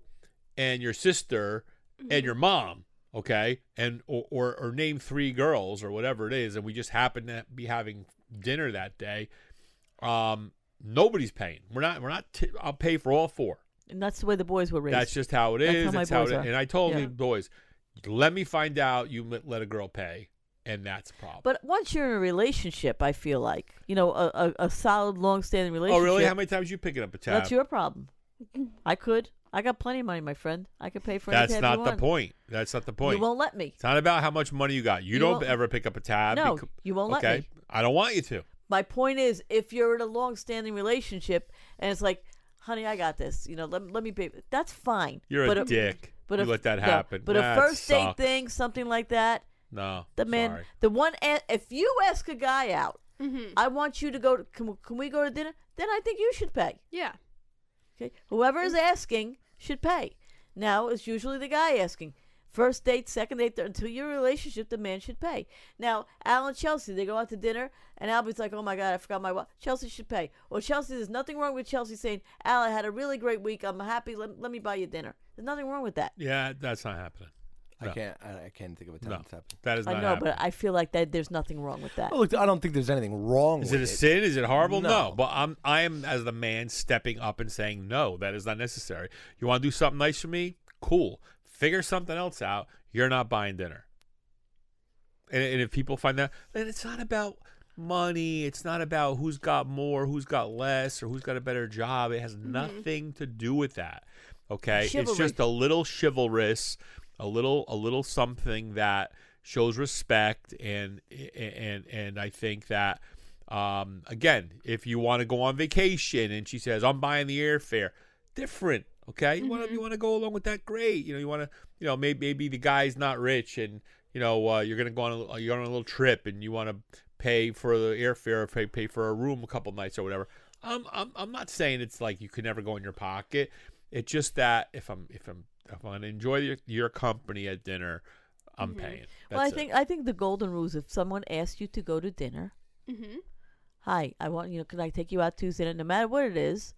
and your sister and your mom, okay, and or, or or name three girls or whatever it is, and we just happen to be having dinner that day, um, nobody's paying. We're not. We're not. T- I'll pay for all four. And that's the way the boys were raised. That's just how it is. That's how my That's how boys it are. And I told Yeah. the boys, let me find out you let- let a girl pay, and that's a problem. But once you're in a relationship, I feel like you know a, a, a solid, long-standing relationship. oh, really? How many times you picking up a tab? That's your problem. I could. I got plenty of money, my friend. I could pay for That's not the want. point. That's not the point. You won't let me. It's not about how much money you got. You, You don't ever pick up a tab. No, becau- you won't let okay? me. I don't want you to. My point is, if you're in a long-standing relationship and it's like, honey, I got this. You know, let, let me pay. That's fine. You're but a dick. But you a, let that happen. but That a first date thing, something like that. No. The man, sorry. the one. If you ask a guy out, Mm-hmm. I want you to go. To, can, we- can we go to dinner? Then I think you should pay. Yeah. Okay, whoever is asking should pay. Now it's usually the guy asking. First date, second date, third, until your relationship, the man should pay. Now, Al and Chelsea, they go out to dinner, and Albie's like, "Oh my God, I forgot my watch." Chelsea should pay. Well, Chelsea, there's nothing wrong with Chelsea saying, "Al, I had a really great week. I'm happy. Let, let me buy you dinner." There's nothing wrong with that. Yeah, that's not happening. I No. can't. I, I can't think of a time No. that's happened. That is I know, happening. but I feel like that there's nothing wrong with that. Oh, look, I don't think there's anything wrong Is with it a sin? Is it horrible? No. No. But I'm I am as the man stepping up and saying no, that is not necessary. You want to do something nice for me? Cool. Figure something else out. You're not buying dinner. And, and if people find that, then it's not about money. It's not about who's got more, who's got less, or who's got a better job. It has mm-hmm. nothing to do with that. Okay, it's Chivalry. just a little chivalrous, a little a little something that shows respect and and and I think that um, again, if you want to go on vacation and she says I'm buying the airfare, different. Okay, you want to you want to go along with that? Great. You know, you want to you know maybe maybe the guy's not rich and you know uh, you're gonna go on a, you're on a little trip and you want to pay for the airfare or pay pay for a room a couple nights or whatever. Um, I'm I'm not saying it's like you could never go in your pocket. It's just that if I'm if I'm if I'm enjoy your, your company at dinner, I'm paying. well, I That's it. think I think the golden rule is if someone asks you to go to dinner, Mm-hmm. hi, I want you know, can I take you out Tuesday night? No matter what it is,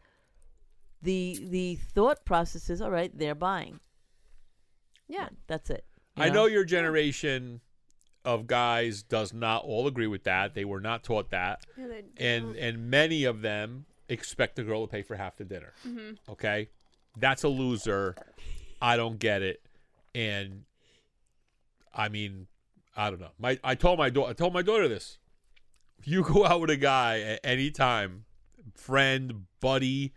the the thought process is all right. They're buying. Yeah. that's it. you I know your generation of guys does not all agree with that. They were not taught that, yeah they, and and many of them expect the girl to pay for half the dinner. Okay, that's a loser. I don't get it, and I mean, I don't know. My I told my daughter I told my daughter this. If you [LAUGHS] go out with a guy at any time, friend, buddy,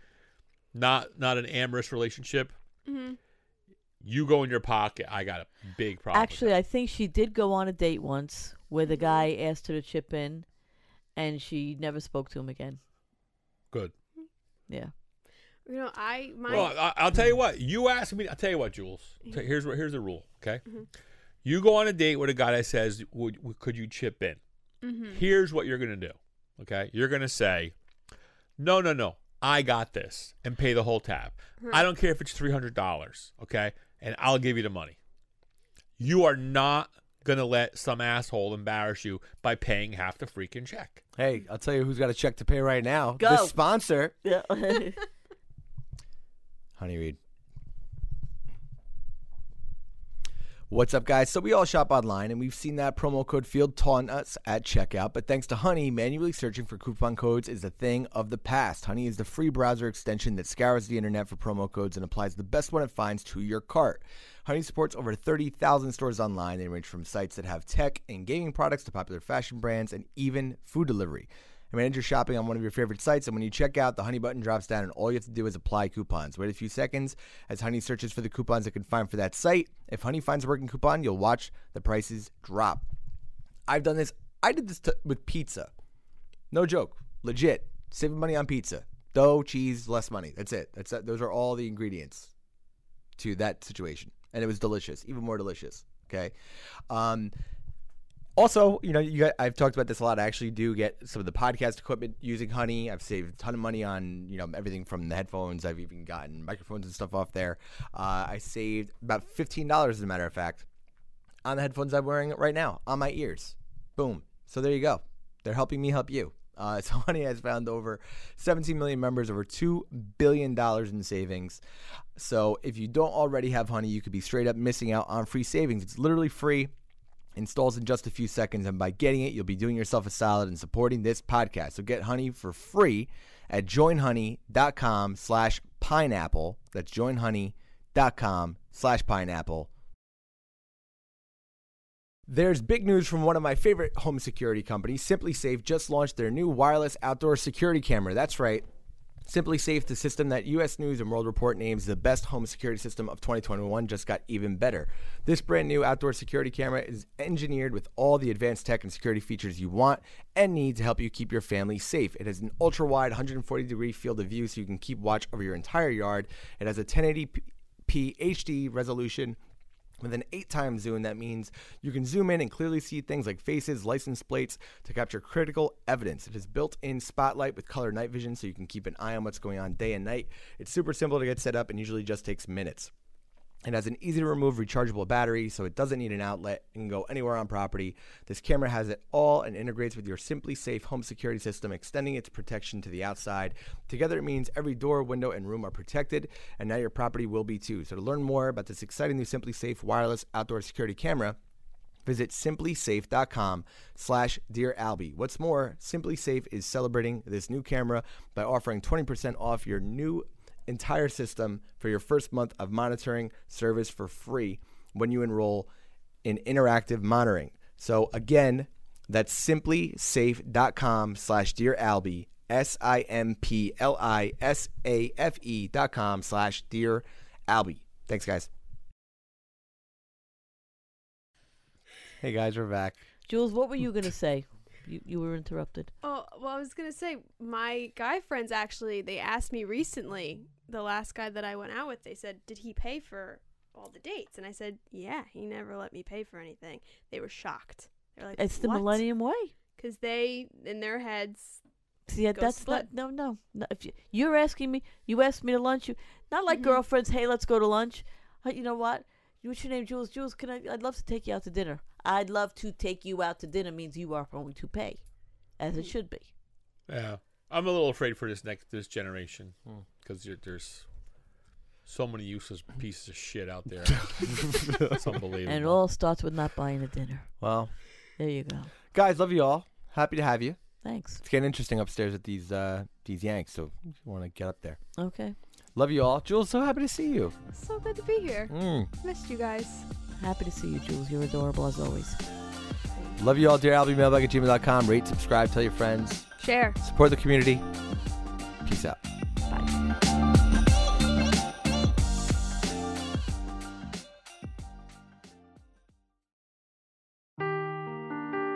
not not an amorous relationship, mm-hmm. you go in your pocket. I got a big problem. Actually, I think she did go on a date once where the guy asked her to chip in, and she never spoke to him again. Good. Yeah. You know, I my Well, I, I'll tell you what. You asked me. I'll tell you what, Jules. T- Here's what. Here's the rule. Okay. You go on a date with a guy that says, "Would would- could you chip in?" Mhm. Here's what you're gonna do. Okay. You're gonna say, "No, no, no. I got this," and pay the whole tab. I don't care if it's three hundred dollars. Okay, and I'll give you the money. You are not gonna let some asshole embarrass you by paying half the freaking check. Hey, I'll tell you who's got a check to pay right now. Go. The sponsor, Yeah. [LAUGHS] [LAUGHS] Honey Reed. What's up, guys? So we all shop online, and we've seen that promo code field taunt us at checkout. But thanks to Honey, manually searching for coupon codes is a thing of the past. Honey is the free browser extension that scours the internet for promo codes and applies the best one it finds to your cart. Honey supports over 30,000 stores online. They range from sites that have tech and gaming products to popular fashion brands and even food delivery. I manage your shopping on one of your favorite sites, and when you check out, the Honey button drops down, and all you have to do is apply coupons. Wait a few seconds as Honey searches for the coupons it can find for that site. If Honey finds a working coupon, you'll watch the prices drop. I've done this. I did this t- with pizza. No joke. Legit. Saving money on pizza. Dough, cheese, less money. That's it. That's Those are all the ingredients to that situation. And it was delicious. Even more delicious. Okay. Um, also, you know, you got, I've talked about this a lot. I actually do get some of the podcast equipment using Honey. I've saved a ton of money on, you know, everything from the headphones. I've even gotten microphones and stuff off there. Uh, I saved about fifteen dollars, as a matter of fact, on the headphones I'm wearing right now on my ears. Boom. So there you go. They're helping me help you. Uh, [LAUGHS] so Honey has found over 17 million members, over $2 billion in savings. So if you don't already have Honey, you could be straight up missing out on free savings. It's literally free, installs in just a few seconds, and by getting it, you'll be doing yourself a solid and supporting this podcast. So get Honey for free at joinhoney.com slash pineapple. That's joinhoney.com slash pineapple. There's big news from one of my favorite home security companies. SimpliSafe just launched their new wireless outdoor security camera. That's right. SimpliSafe, the system that US News and World Report names the best home security system of 2021, just got even better. This brand new outdoor security camera is engineered with all the advanced tech and security features you want and need to help you keep your family safe. It has an ultra wide 140 degree field of view so you can keep watch over your entire yard. It has a 1080p HD resolution with an eight times zoom, that means you can zoom in and clearly see things like faces, license plates to capture critical evidence. It has built in spotlight with color night vision so you can keep an eye on what's going on day and night. It's super simple to get set up and usually just takes minutes. It has an easy to remove rechargeable battery, so it doesn't need an outlet and can go anywhere on property. This camera has it all and integrates with your SimpliSafe home security system, extending its protection to the outside. Together, it means every door, window, and room are protected, and now your property will be too. So, to learn more about this exciting new SimpliSafe wireless outdoor security camera, visit simplisafe.com slash dear albie what's more SimpliSafe is celebrating this new camera by offering 20% off your new entire system for your first month of monitoring service for free when you enroll in interactive monitoring. So again that's simplisafe.com slash dear albie s-i-m-p-l-i-s-a-f-e dot com slash dear albie thanks guys. Hey guys we're back. Jules, what were you gonna say? You you were interrupted. Oh, well, I was gonna say my guy friends actually they asked me recently. The last guy that I went out with, they said, "Did he pay for all the dates?" And I said, "Yeah, he never let me pay for anything." They were shocked. They're like, It's the "What?" Millennium Way. Because they, in their heads, See, yeah, that's split. not no no. no if you, you're asking me, you asked me to lunch. You not like Mhm. girlfriends. Hey, let's go to lunch. Uh, you know what? What's your name, Jules? Jules, can I? I'd love to take you out to dinner. I'd love to take you out to dinner means you are going to pay, as it should be. Yeah, I'm a little afraid for this next this generation Hmm. because there's so many useless pieces of shit out there. [LAUGHS] it's unbelievable. And it all starts with not buying a dinner. well There you go. guys love you all happy to have you Thanks. It's getting interesting upstairs with these uh, these Yanks, so if you want to get up there. Okay. Love you all. Jules, so happy to see you. so good to be here. Mm. Missed you guys. Happy to see you, Jules. You're adorable as always. Love you all, dear Albie, mailbag at gmail.com. Rate, subscribe, tell your friends. Share. Support the community. Peace out. Bye.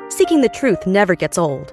Seeking the truth never gets old.